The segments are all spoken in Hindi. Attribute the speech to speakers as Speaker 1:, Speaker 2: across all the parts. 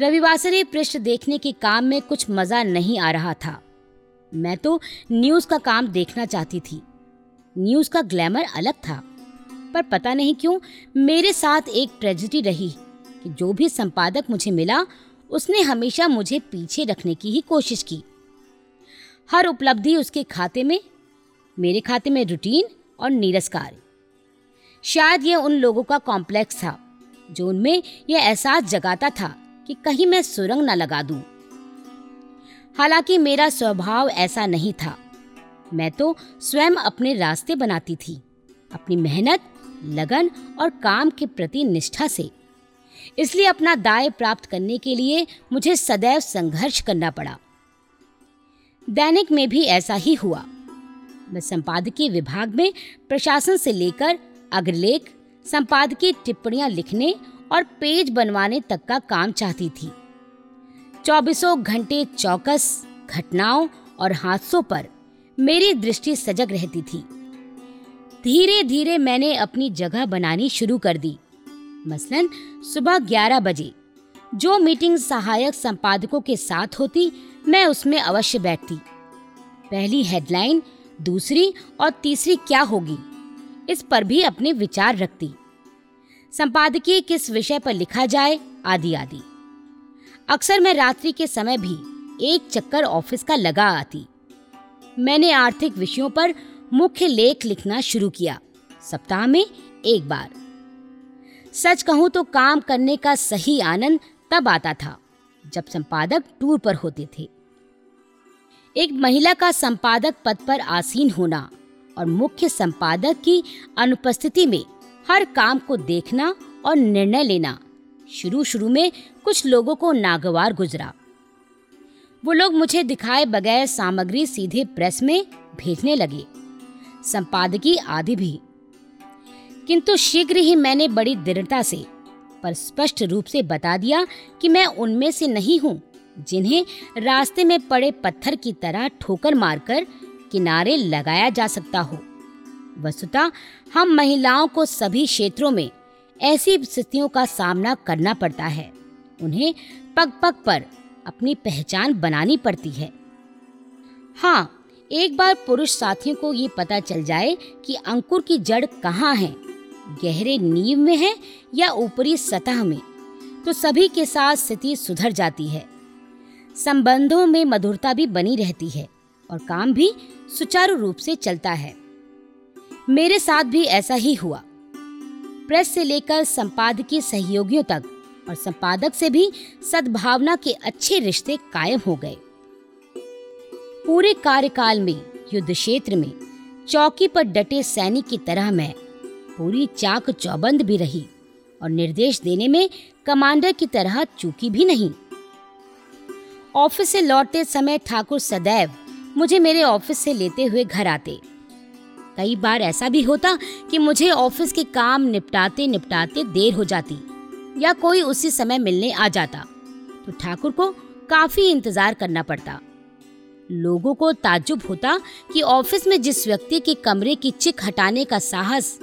Speaker 1: रविवासरी पृष्ठ देखने के काम में कुछ मज़ा नहीं आ रहा था। मैं तो न्यूज़ का काम देखना चाहती थी। न्यूज़ का ग्लैमर अलग था। पर पता नहीं क्यों, मेरे साथ एक ट्रेजिडी रही कि जो भी संपादक मुझे मिला, उसने हमेशा मुझे पीछे रखने की ही कोशिश की। हर उपलब्धि उसके खाते में, मेरे खाते में रूटीन और नीरस कार्य शायद यह उन लोगों का कॉम्प्लेक्स था, जो उनमें यह एहसास जगाता था कि कहीं मैं सुरंग न लगा दूँ। हालाँकि मेरा स्वभाव ऐसा नहीं था। मैं तो स्वयं अपने रास्ते बनाती थी, अपनी मेहनत, लगन और काम के प्रति निष्ठा से। इसलिए अपना दाय प्राप्त करने के लिए मुझे सदैव संघर्ष करना पड़ा। दैनिक में भी ऐसा ही हुआ। मैं संपादकीय विभाग में प्रशासन से लेकर अग्रलेख, संपादकीय टिप्पणियाँ लिखने और पेज बनवाने तक का काम चाहती थी। चौबीसों घंटे चौकस, घटनाओं और हादसों पर मेरी दृष्टि सजग रहती थी। धीरे धीरे मैंने अपनी जगह बनानी शुरू कर दी। मसलन, सुबह 11 बजे। जो मीटिंग सहायक संपादकों के साथ होती, मैं उसमें अवश्य बैठती। पहली हेडलाइन, दूसरी और तीसरी क्या होगी? इस पर भी अपने विचार रखती। संपादकीय किस विषय पर लिखा जाए? आदि आदि। अक्सर मैं रात्रि के समय भी एक चक्कर ऑफ़िस का लगा आती। मैंने आर्थिक विषयों पर मुख्य लेख लिखना शुरू किया, सप्ताह में एक बार। सच कहूँ तो काम करने का सही आनंद तब आता था, जब संपादक टूर पर होते थे। एक महिला का संपादक पद पर आसीन होना और मुख्य संपादक की अनुपस्थिति में हर काम को देखना और निर्णय लेना। शुरू शुरू में कुछ लोगों को नागवार गुजरा। वो लोग मुझे दिखाए बगैर सामग्री सीधे प्रेस में भेजने लगे। संपादकी आदि भी। किंतु शीघ्र ही मैंने बड़ी दृढ़ता से, पर स्पष्ट रूप से बता दिया कि मैं उनमें से नहीं हूँ, जिन्हें रास्ते में पड़े पत्थर की तरह ठोकर मारकर किनारे लगाया जा सकता हो। वस्तुतः हम महिलाओं को सभी क्षेत्रों में ऐसी स्थितियों का सामना करना पड़ता है। उन्हें पग पग पर अपनी पहचान बनानी पड़ती है। हाँ एक बार पुरुष साथियों को ये पता चल जाए कि अंकुर की जड़ कहाँ है, गहरे नींव में है या ऊपरी सतह में तो सभी के साथ स्थिति सुधर जाती है। संबंधों में मधुरता भी बनी रहती है और काम भी सुचारू रूप से चलता है। मेरे साथ भी ऐसा ही हुआ। प्रेस से लेकर संपादकीय सहयोगियों तक और संपादक से भी सद्भावना के अच्छे रिश्ते कायम हो गए। पूरे कार्यकाल में, युद्ध क्षेत्र में, चौकी पर डटे सैनिक की तरह मैं पूरी चाक चौबंद भी रही और निर्देश देने में कमांडर की तरह चूकी भी नहीं। ऑफ़िस से लौटते समय ठाकुर सदैव मुझे मेरे ऑफ़िस से लेते हुए घर आते। कई बार ऐसा भी होता कि मुझे ऑफ़िस के काम निपटाते निपटाते देर हो जाती, या कोई उसी समय मिलने आ जाता। तो ठाकुर को काफ़ी इंतज़ार करना पड़ता। लोगों को ताज्जुब होता कि ऑफ़िस में जिस व्यक्ति के कमरे की चिक हटाने का साहस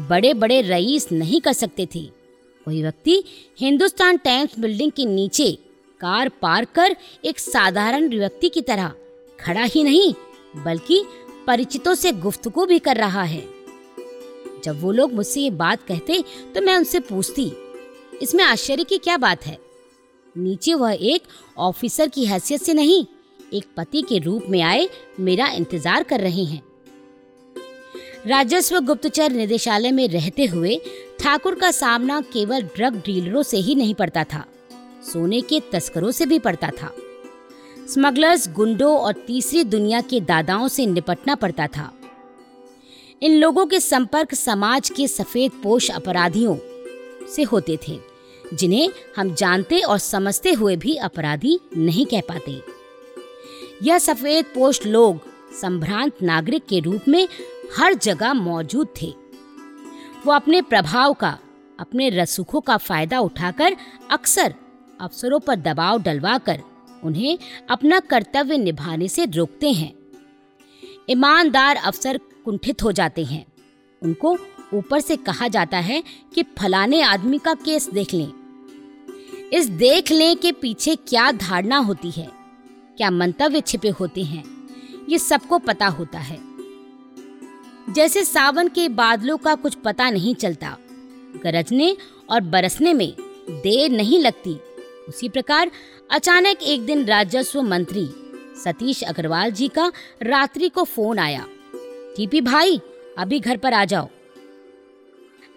Speaker 1: बड़े बड़े रईस नहीं कर सकते थे, वही व्यक्ति हिंदुस्तान टाइम्स बिल्डिंग के नीचे कार पार्क कर एक साधारण व्यक्ति की तरह खड़ा ही नहीं, बल्कि परिचितों से गुफ्तगू भी कर रहा है। जब वो लोग मुझसे ये बात कहते तो मैं उनसे पूछती, इसमें आश्चर्य की क्या बात है? नीचे वह एक ऑफिसर की हैसियत से नहीं, एक पति के रूप में आए मेरा इंतज़ार कर रहे हैं। राजस्व गुप्तचर निदेशालय में रहते हुए ठाकुर का सामना केवल ड्रग डीलरों से ही नहीं पड़ता था, सोने के तस्करों से भी पड़ता था। स्मगलर्स गुंडों और तीसरी दुनिया के दादाओं से निपटना पड़ता था। इन लोगों के संपर्क समाज के सफ़ेद पोष अपराधियों से होते थे, जिन्हें हम जानते और समझते हुए भी अपराधी नहीं कह पाते। यह सफ़ेद पोष लोग संभ्रांत नागरिक के रूप में हर जगह मौजूद थे। वो अपने प्रभाव का, अपने रसूखों का फ़ायदा उठाकर अक्सर अफसरों पर दबाव डलवाकर उन्हें अपना कर्तव्य निभाने से रोकते हैं। ईमानदार अफसर कुंठित हो जाते हैं। उनको ऊपर से कहा जाता है कि फलाने आदमी का केस देख लें। इस देख लें के पीछे क्या धारणा होती है, क्या मंतव्य छिपे होते हैं, ये सबको पता होता है। जैसे सावन के बादलों का कुछ पता नहीं चलता, गरजने और बरसने में देर नहीं लगती उसी प्रकार अचानक एक दिन राजस्व मंत्री सतीश अग्रवाल जी का रात्रि को फ़ोन आया। टीपी भाई, अभी घर पर आ जाओ।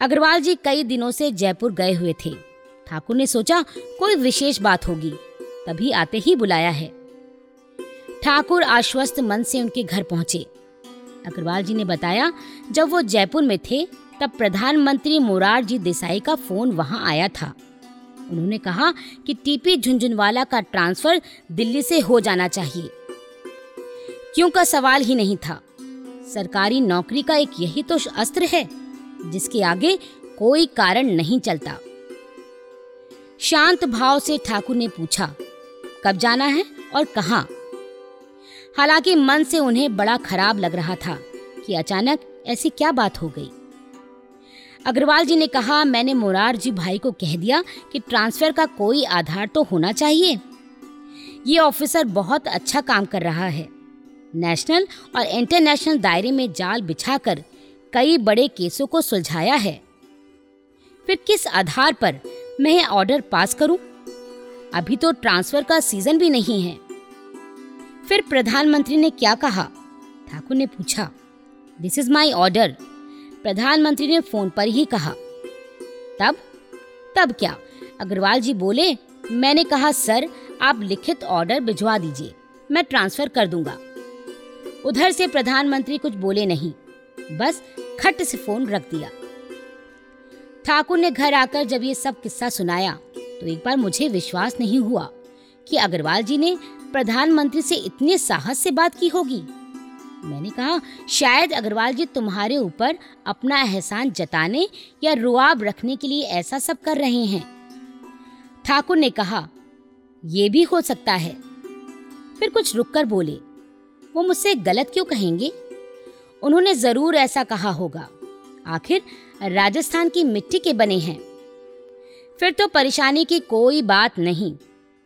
Speaker 1: अग्रवाल जी कई दिनों से जयपुर गए हुए थे। ठाकुर ने सोचा, कोई विशेष बात होगी, तभी आते ही बुलाया है। ठाकुर आश्वस्त मन से उनके घर पहुँचे। अग्रवाल जी ने बताया, जब वो जयपुर में थे, तब प्रधानमंत्री मोरारजी देसाई का फ़ोन वहाँ आया था। उन्होंने कहा कि टीपी झुंझुनवाला का ट्रांसफ़र दिल्ली से हो जाना चाहिए। क्यों का सवाल ही नहीं था। सरकारी नौकरी का एक यही तो अस्त्र है, जिसके आगे कोई कारण नहीं चलता। शांत भाव से ठाकुर ने पूछा, कब जाना है और कहा? हालाँकि मन से उन्हें बड़ा खराब लग रहा था कि अचानक ऐसी क्या बात हो गई। अग्रवाल जी ने कहा, मैंने मुरार जी भाई को कह दिया कि ट्रांसफ़र का कोई आधार तो होना चाहिए। ये ऑफिसर बहुत अच्छा काम कर रहा है। नेशनल और इंटरनेशनल दायरे में जाल बिछाकर कई बड़े केसों को सुलझाया है। फिर किस आधार पर मैं ऑर्डर पास करूँ? अभी तो ट्रांसफ़र का सीज़न भी नहीं है। फिर प्रधानमंत्री ने क्या कहा? ठाकुर ने पूछा दिस इज़ माई ऑर्डर प्रधानमंत्री ने फ़ोन पर ही कहा। तब? तब क्या? अग्रवाल जी बोले, मैंने कहा, सर, आप लिखित ऑर्डर भिजवा दीजिए, मैं ट्रांसफ़र कर दूँगा। उधर से प्रधानमंत्री कुछ बोले नहीं, बस खट से फ़ोन रख दिया। ठाकुर ने घर आकर जब ये सब किस्सा सुनाया तो एक बार मुझे विश्वास नहीं हुआ कि अग्रवाल जी ने प्रधानमंत्री से इतने साहस से बात की होगी। मैंने कहा, शायद अग्रवाल जी तुम्हारे ऊपर अपना एहसान जताने या रुआब रखने के लिए ऐसा सब कर रहे हैं। ठाकुर ने कहा यह भी हो सकता है। फिर कुछ रुककर बोले, वो मुझसे गलत क्यों कहेंगे? उन्होंने ज़रूर ऐसा कहा होगा। आखिर राजस्थान की मिट्टी के बने हैं। फिर तो परेशानी की कोई बात नहीं।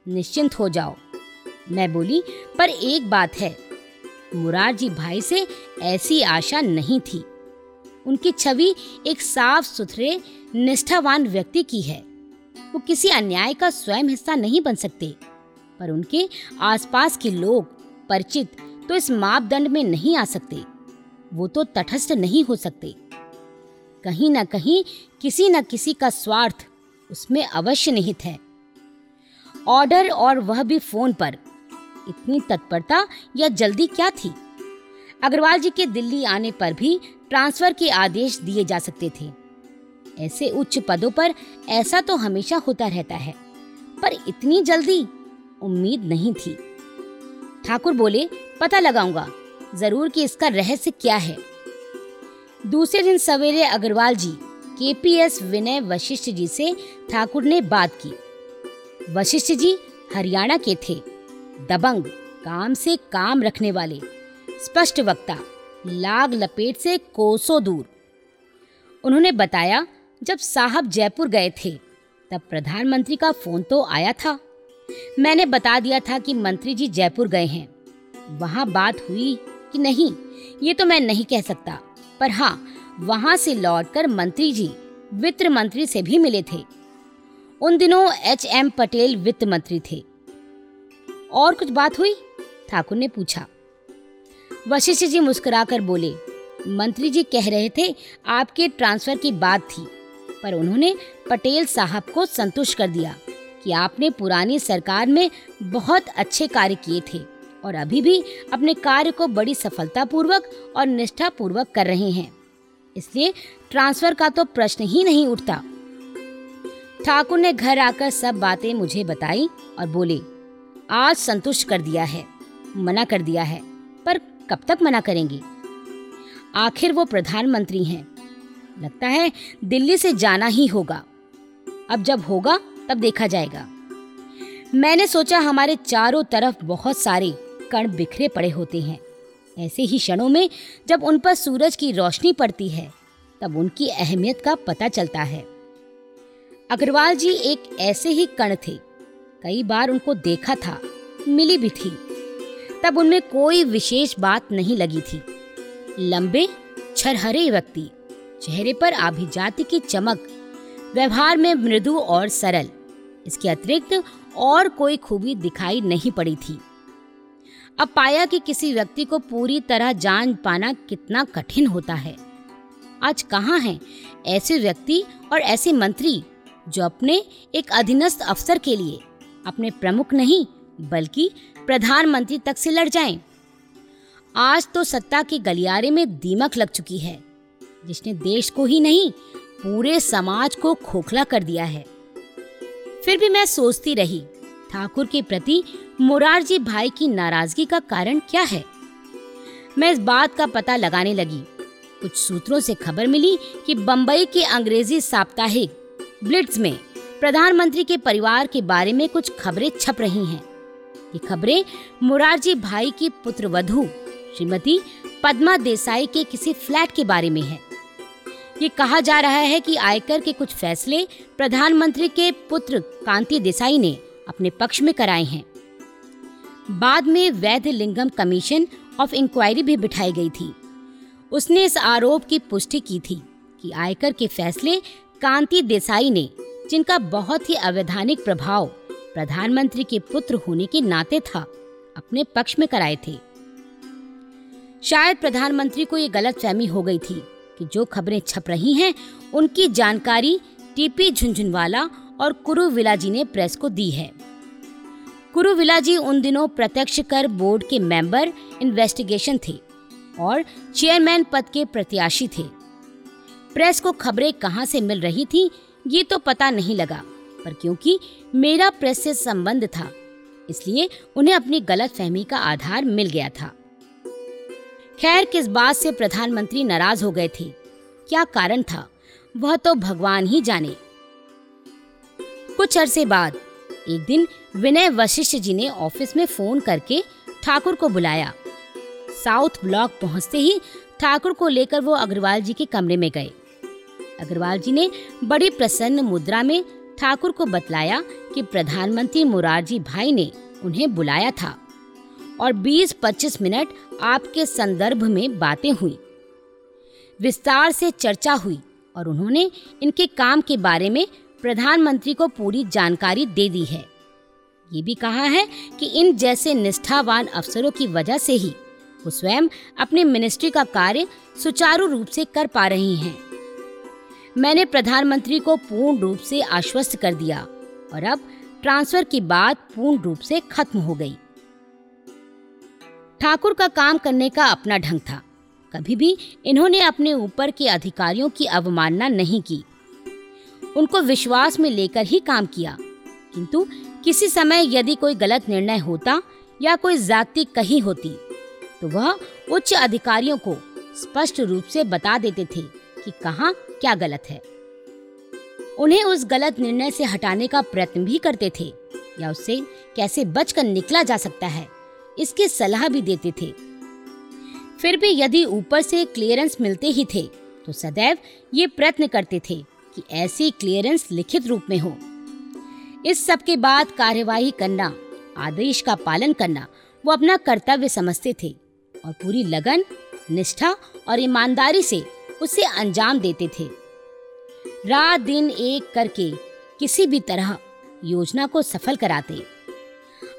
Speaker 1: निश्चिंत हो जाओ। मैं बोली, पर एक बात है। मुरारजी भाई से ऐसी आशा नहीं थी। उनकी छवि एक साफ़ सुथरे, निष्ठावान व्यक्ति की है। वो किसी अन्याय का स्वयं हिस्सा नहीं बन सकते, पर उनके आसपास के लोग परिचित तो इस मापदंड में नहीं आ सकते। वो तो तटस्थ नहीं हो सकते। कहीं ना कहीं किसी न किसी का स्वार्थ उसमें अवश्य निहित है। ऑर्डर और वह भी फ़ोन पर इतनी तत्परता या जल्दी क्या थी? अग्रवाल जी के दिल्ली आने पर भी ट्रांसफ़र के आदेश दिए जा सकते थे। ऐसे उच्च पदों पर ऐसा तो हमेशा होता रहता है, पर इतनी जल्दी उम्मीद नहीं थी। ठाकुर बोले, पता लगाऊँगा, ज़रूर कि इसका रहस्य क्या है? दूसरे दिन सवेरे अग्रवाल जी, केपीएस विनय वशिष्ठ जी से ठाकुर ने बात की। वशिष्ठ जी हरियाणा के थे। दबंग, काम से काम रखने वाले। स्पष्ट वक्ता, लाग लपेट से कोसों दूर। उन्होंने बताया, जब साहब जयपुर गए थे, तब प्रधानमंत्री का फ़ोन तो आया था। मैंने बता दिया था कि मंत्री जी जयपुर गए हैं। वहाँ बात हुई कि नहीं, ये तो मैं नहीं कह सकता। पर हाँ वहाँ से लौटकर मंत्री जी, वित्त मंत्री से भी मिले थे। उन दिनों एच एम पटेल वित्त मंत्री थे। और कुछ बात हुई? ठाकुर ने पूछा। वशिष्ठ जी मुस्कुराकर बोले, मंत्री जी कह रहे थे, आपके ट्रांसफ़र की बात थी, पर उन्होंने पटेल साहब को संतुष्ट कर दिया कि आपने पुरानी सरकार में बहुत अच्छे कार्य किए थे और अभी भी अपने कार्य को बड़ी सफलतापूर्वक और निष्ठापूर्वक कर रहे हैं। इसलिए ट्रांसफ़र का तो प्रश्न ही नहीं उठता। ठाकुर ने घर आकर सब बातें मुझे बताई और बोले आज संतुष्ट कर दिया है, मना कर दिया है, पर कब तक मना करेंगे? आखिर वो प्रधानमंत्री हैं। लगता है दिल्ली से जाना ही होगा। अब जब होगा, तब देखा जाएगा। मैंने सोचा हमारे चारों तरफ़ बहुत सारे कण बिखरे पड़े होते हैं। ऐसे ही क्षणों में जब उन पर सूरज की रोशनी पड़ती है, तब उनकी अहमियत का पता चलता है। अग्रवाल जी एक ऐसे ही कण थे कई बार उनको देखा था, मिली भी थी। तब उनमें कोई विशेष बात नहीं लगी थी। लंबे, छरहरे व्यक्ति, चेहरे पर आभिजाति की चमक, व्यवहार में मृदु और सरल, इसके अतिरिक्त और कोई खूबी दिखाई नहीं पड़ी थी। अब पाया कि किसी व्यक्ति को पूरी तरह जान पाना कितना कठिन होता है। आज कहाँ हैं ऐसे व्यक्ति और ऐसे मंत्री जो अपने एक अधीनस्थ अफसर के लिए अपने प्रमुख नहीं, बल्कि प्रधानमंत्री तक से लड़ जाएँ। आज तो सत्ता के गलियारे में दीमक लग चुकी है, जिसने देश को ही नहीं, पूरे समाज को खोखला कर दिया है। फिर भी मैं सोचती रही, ठाकुर के प्रति मुरारजी भाई की नाराज़गी का कारण क्या है? मैं इस बात का पता लगाने लगी। कुछ सूत्रों से खबर मिली कि बंबई के अंग्रेज़ी साप्ताहिक ब्लिट्स में प्रधानमंत्री के परिवार के बारे में कुछ खबरें छप रही हैं। ये खबरें मुरारजी भाई की पुत्र वधु, श्रीमती पद्मा देसाई के किसी फ्लैट के बारे में है। ये कहा जा रहा है कि आयकर के कुछ फैसले प्रधानमंत्री के पुत्र कांति देसाई ने अपने पक्ष में कराए हैं। बाद में वैध लिंगम कमीशन ऑफ़ इंक्वायरी भी बिठाई गई थी। उसने इस आरोप की पुष्टि की थी कि आयकर के फैसले कांति देसाई ने जिनका बहुत ही अवैधानिक प्रभाव प्रधानमंत्री के पुत्र होने के नाते था, अपने पक्ष में कराए थे। शायद प्रधानमंत्री को ये गलत फहमी हो गई थी कि जो खबरें छप रही हैं, उनकी जानकारी टीपी झुंझुनवाला और कुरु विलाजी ने प्रेस को दी है। कुरु विलाजी उन दिनों प्रत्यक्ष कर बोर्ड के मेंबर, इन्वेस्टिगेशन थे और चेयरमैन पद के प्रत्याशी थे। प्रेस को खबरें कहाँ से मिल रही थी ये तो पता नहीं लगा, पर क्योंकि मेरा प्रेस से संबंध था, इसलिए उन्हें अपनी गलत फहमी का आधार मिल गया था। खैर, किस बात से प्रधानमंत्री नाराज़ हो गए थे? क्या कारण था? वह तो भगवान ही जाने। कुछ अरसे बाद, एक दिन विनय वशिष्ठ जी ने ऑफ़िस में फ़ोन करके ठाकुर को बुलाया। साउथ ब्लॉक पहुँचते ही ठाकुर को लेकर वो अग्रवाल जी के कमरे में गए। अग्रवाल जी ने बड़ी प्रसन्न मुद्रा में ठाकुर को बतलाया कि प्रधानमंत्री मुरारजी भाई ने उन्हें बुलाया था और 20-25 मिनट आपके संदर्भ में बातें हुई। विस्तार से चर्चा हुई और उन्होंने इनके काम के बारे में प्रधानमंत्री को पूरी जानकारी दे दी है। ये भी कहा है कि इन जैसे निष्ठावान अफसरों की वजह से ही वो स्वयं अपने मिनिस्ट्री का कार्य सुचारू रूप से कर पा रही हैं। मैंने प्रधानमंत्री को पूर्ण रूप से आश्वस्त कर दिया और अब ट्रांसफ़र की बात पूर्ण रूप से खत्म हो गई। ठाकुर का काम करने का अपना ढंग था। कभी भी इन्होंने अपने ऊपर के अधिकारियों की अवमानना नहीं की। उनको विश्वास में लेकर ही काम किया। किंतु किसी समय यदि कोई गलत निर्णय होता या कोई जाति कही होती तो वह उच्च अधिकारियों को स्पष्ट रूप से बता देते थे कि कहाँ क्या गलत है? उन्हें उस गलत निर्णय से हटाने का प्रयत्न भी करते थे, या उससे कैसे बचकर निकला जा सकता है, इसकी सलाह भी देते थे। फिर भी यदि ऊपर से क्लियरेंस मिलते ही थे तो सदैव ये प्रयत्न करते थे कि ऐसी क्लियरेंस लिखित रूप में हो। इस सब के बाद कार्यवाही करना, आदेश का पालन करना, वो अपना कर्तव्य समझते थे, और पूरी लगन, निष्ठा और ईमानदारी से उसे अंजाम देते थे। रात दिन एक करके किसी भी तरह योजना को सफल कराते।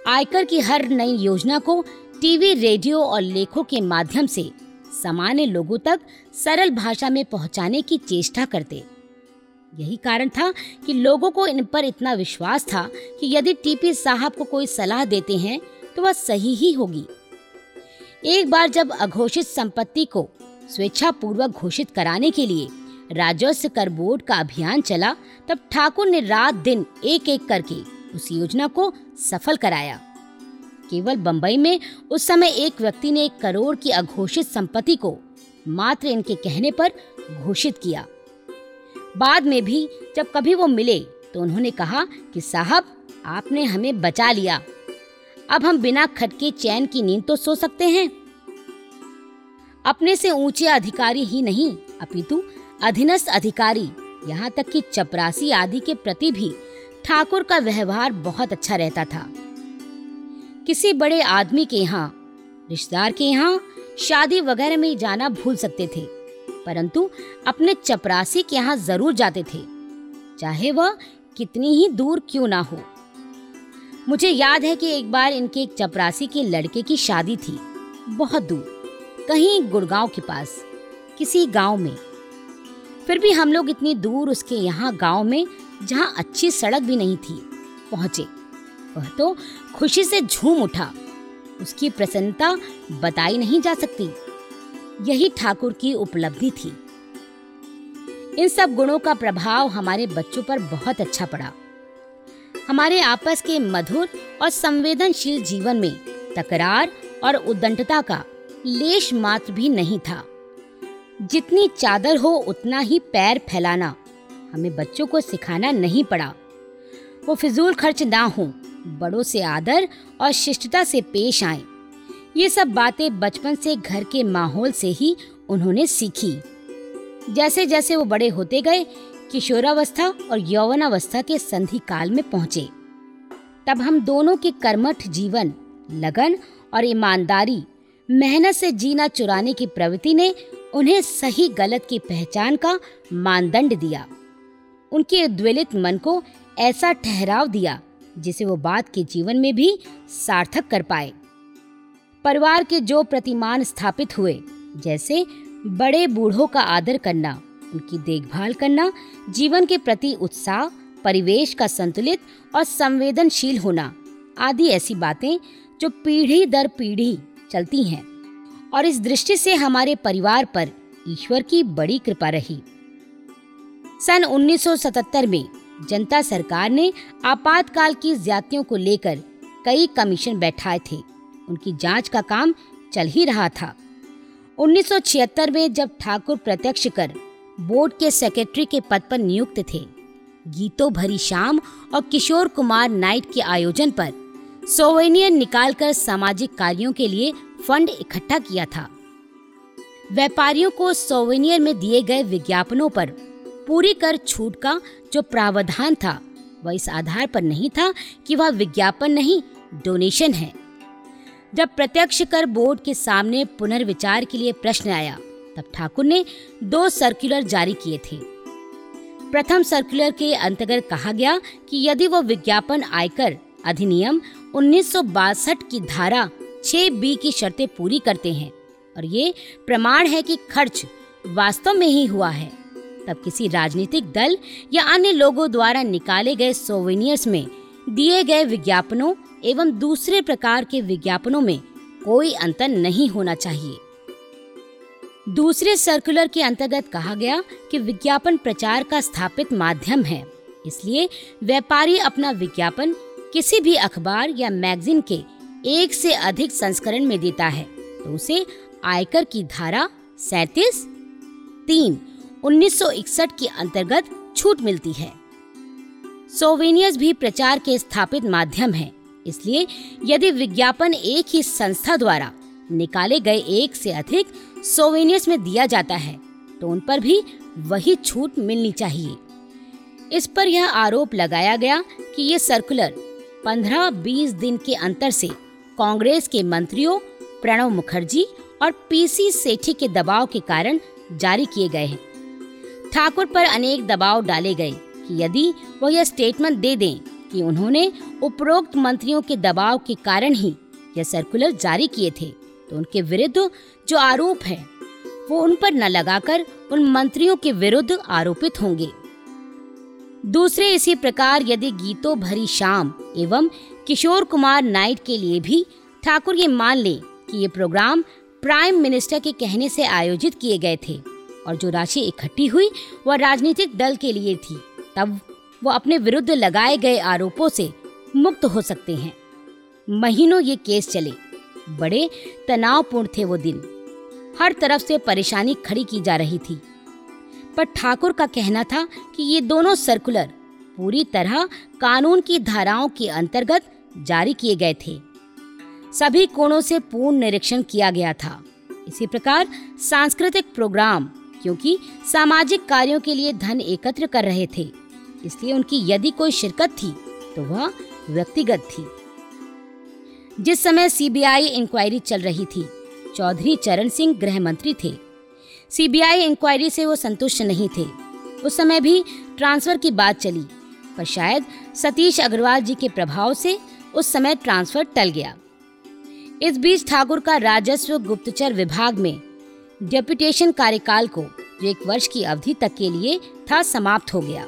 Speaker 1: आयकर की हर नई योजना को टीवी, रेडियो और लेखों के माध्यम से सामान्य लोगों तक सरल भाषा में पहुँचाने की चेष्टा करते। यही कारण था कि लोगों को इन पर इतना विश्वास था कि यदि टीपी साहब को कोई सलाह देते हैं तो वह सही ही होगी। एक बार जब अघोषित संपत्ति को स्वेच्छापूर्वक घोषित कराने के लिए राजस्व कर बोर्ड का अभियान चला, तब ठाकुर ने रात दिन एक एक करके उस योजना को सफल कराया। केवल बंबई में उस समय एक व्यक्ति ने एक करोड़ की अघोषित संपत्ति को मात्र इनके कहने पर घोषित किया। बाद में भी जब कभी वो मिले तो उन्होंने कहा कि, साहब, आपने हमें बचा लिया। अब हम बिना खटके चैन की नींद तो सो सकते हैं। अपने से ऊँचे अधिकारी ही नहीं, अपितु अधीनस्थ अधिकारी, यहाँ तक कि चपरासी आदि के प्रति भी ठाकुर का व्यवहार बहुत अच्छा रहता था। किसी बड़े आदमी के यहाँ, रिश्तेदार के यहाँ शादी वगैरह में जाना भूल सकते थे, परंतु अपने चपरासी के यहाँ ज़रूर जाते थे, चाहे वह कितनी ही दूर क्यों ना हो। मुझे याद है कि एक बार इनके एक चपरासी के लड़के की शादी थी, बहुत दूर। कहीं गुड़गांव के पास, किसी गाँव में। फिर भी हम लोग इतनी दूर उसके यहाँ गाँव में, जहाँ अच्छी सड़क भी नहीं थी, पहुँचे। वह तो खुशी से झूम उठा। उसकी प्रसन्नता बताई नहीं जा सकती। यही ठाकुर की उपलब्धि थी। इन सब गुणों का प्रभाव हमारे बच्चों पर बहुत अच्छा पड़ा। हमारे आपस के मधुर और संवेदनशील जीवन में तकरार और उद्दंडता का लेश मात्र भी नहीं था। जितनी चादर हो, उतना ही पैर फैलाना। हमें बच्चों को सिखाना नहीं पड़ा। वो फिजूल खर्च ना हो, बड़ों से आदर और शिष्टता से पेश आए। ये सब बातें बचपन से घर के माहौल से ही उन्होंने सीखी। जैसे जैसे वो बड़े होते गए, किशोरावस्था और यौवनावस्था के संधि काल में पहुँचे। तब हम दोनों के कर्मठ जीवन, लगन और ईमानदारी मेहनत से जीना चुराने की प्रवृत्ति ने उन्हें सही गलत की पहचान का मानदंड दिया। उनके उद्वेलित मन को ऐसा ठहराव दिया, जिसे वो बाद के जीवन में भी सार्थक कर पाए। परिवार के जो प्रतिमान स्थापित हुए, जैसे बड़े बूढ़ों का आदर करना, उनकी देखभाल करना, जीवन के प्रति उत्साह, परिवेश का संतुलित और संवेदनशील होना, आदि ऐसी बातें जो पीढ़ी दर पीढ़ी चलती हैं। और इस दृष्टि से हमारे परिवार पर ईश्वर की बड़ी कृपा रही। सन 1977 में जनता सरकार ने आपातकाल की ज्यादतियों को लेकर कई कमीशन बैठाए थे। उनकी जाँच का काम चल ही रहा था। 1976 में जब ठाकुर प्रत्यक्ष कर बोर्ड के सेक्रेटरी के पद पर नियुक्त थे, गीतों भरी शाम और किशोर कुमार नाइट के आयोजन पर सोवेनियर निकालकर सामाजिक कार्यों के लिए फंड इकट्ठा किया था। व्यापारियों को सोवेनियर में दिए गए विज्ञापनों पर पूरी कर छूट का जो प्रावधान था, वह इस आधार पर नहीं था कि वह विज्ञापन नहीं, डोनेशन है। जब प्रत्यक्ष कर बोर्ड के सामने पुनर्विचार के लिए प्रश्न आया, तब ठाकुर ने दो सर्कुलर जारी किए थे। प्रथम सर्कुलर के अंतर्गत कहा गया कि यदि वो विज्ञापन आयकर अधिनियम उन्नीस सौ बासठ की धारा 6 बी की शर्तें पूरी करते हैं। और ये प्रमाण है कि खर्च वास्तव में ही हुआ है। तब किसी राजनीतिक दल या अन्य लोगों द्वारा निकाले गए सोवेनियर्स में, दिए गए विज्ञापनों एवं दूसरे प्रकार के विज्ञापनों में कोई अंतर नहीं होना चाहिए। दूसरे सर्कुलर के अंतर्गत कहा गया कि विज्ञापन प्रचार का स्थापित माध्यम है। इसलिए व्यापारी अपना विज्ञापन किसी भी अखबार या मैगजीन के एक से अधिक संस्करण में देता है तो उसे आयकर की धारा सैतीस तीन 1961 के अंतर्गत छूट मिलती है। सोवेनियर्स भी प्रचार के स्थापित माध्यम है, इसलिए यदि विज्ञापन एक ही संस्था द्वारा निकाले गए एक से अधिक सोवेनियर्स में दिया जाता है तो उन पर भी वही छूट मिलनी चाहिए। इस पर यह आरोप लगाया गया कि ये सर्कुलर 15-20 दिन के अंतर से कांग्रेस के मंत्रियों, प्रणव मुखर्जी और पीसी सेठी के दबाव के कारण जारी किए गए हैं। ठाकुर पर अनेक दबाव डाले गए कि यदि वह यह स्टेटमेंट दे दें कि उन्होंने उपरोक्त मंत्रियों के दबाव के कारण ही यह सर्कुलर जारी किए थे तो उनके विरुद्ध जो आरोप है, वो उन पर न लगाकर उन मंत्रियों के विरुद्ध आरोपित होंगे। दूसरे इसी प्रकार यदि गीतों भरी शाम एवं किशोर कुमार नाइट के लिए भी ठाकुर ये मान ले कि ये प्रोग्राम प्राइम मिनिस्टर के कहने से आयोजित किए गए थे और जो राशि इकट्ठी हुई वह राजनीतिक दल के लिए थी, तब वो अपने विरुद्ध लगाए गए आरोपों से मुक्त हो सकते हैं। महीनों ये केस चले, बड़े तनावपूर्ण थे वो दिन। हर तरफ़ से परेशानी खड़ी की जा रही थी। पर ठाकुर का कहना था कि ये दोनों सर्कुलर पूरी तरह कानून की धाराओं के अंतर्गत जारी किए गए थे। सभी कोणों से पूर्ण निरीक्षण किया गया था। इसी प्रकार सांस्कृतिक प्रोग्राम क्योंकि सामाजिक कार्यों के लिए धन एकत्र कर रहे थे, इसलिए उनकी यदि कोई शिरकत थी तो वह व्यक्तिगत थी। जिस समय सीबीआई इंक्वायरी चल रही थी, चौधरी चरण सिंह गृह मंत्री थे। सीबीआई इंक्वायरी से वो संतुष्ट नहीं थे। उस समय भी ट्रांसफ़र की बात चली, पर शायद सतीश अग्रवाल जी के प्रभाव से उस समय ट्रांसफ़र टल गया। इस बीच ठाकुर का राजस्व गुप्तचर विभाग में डेप्यूटेशन कार्यकाल को जो एक वर्ष की अवधि तक के लिए था समाप्त हो गया।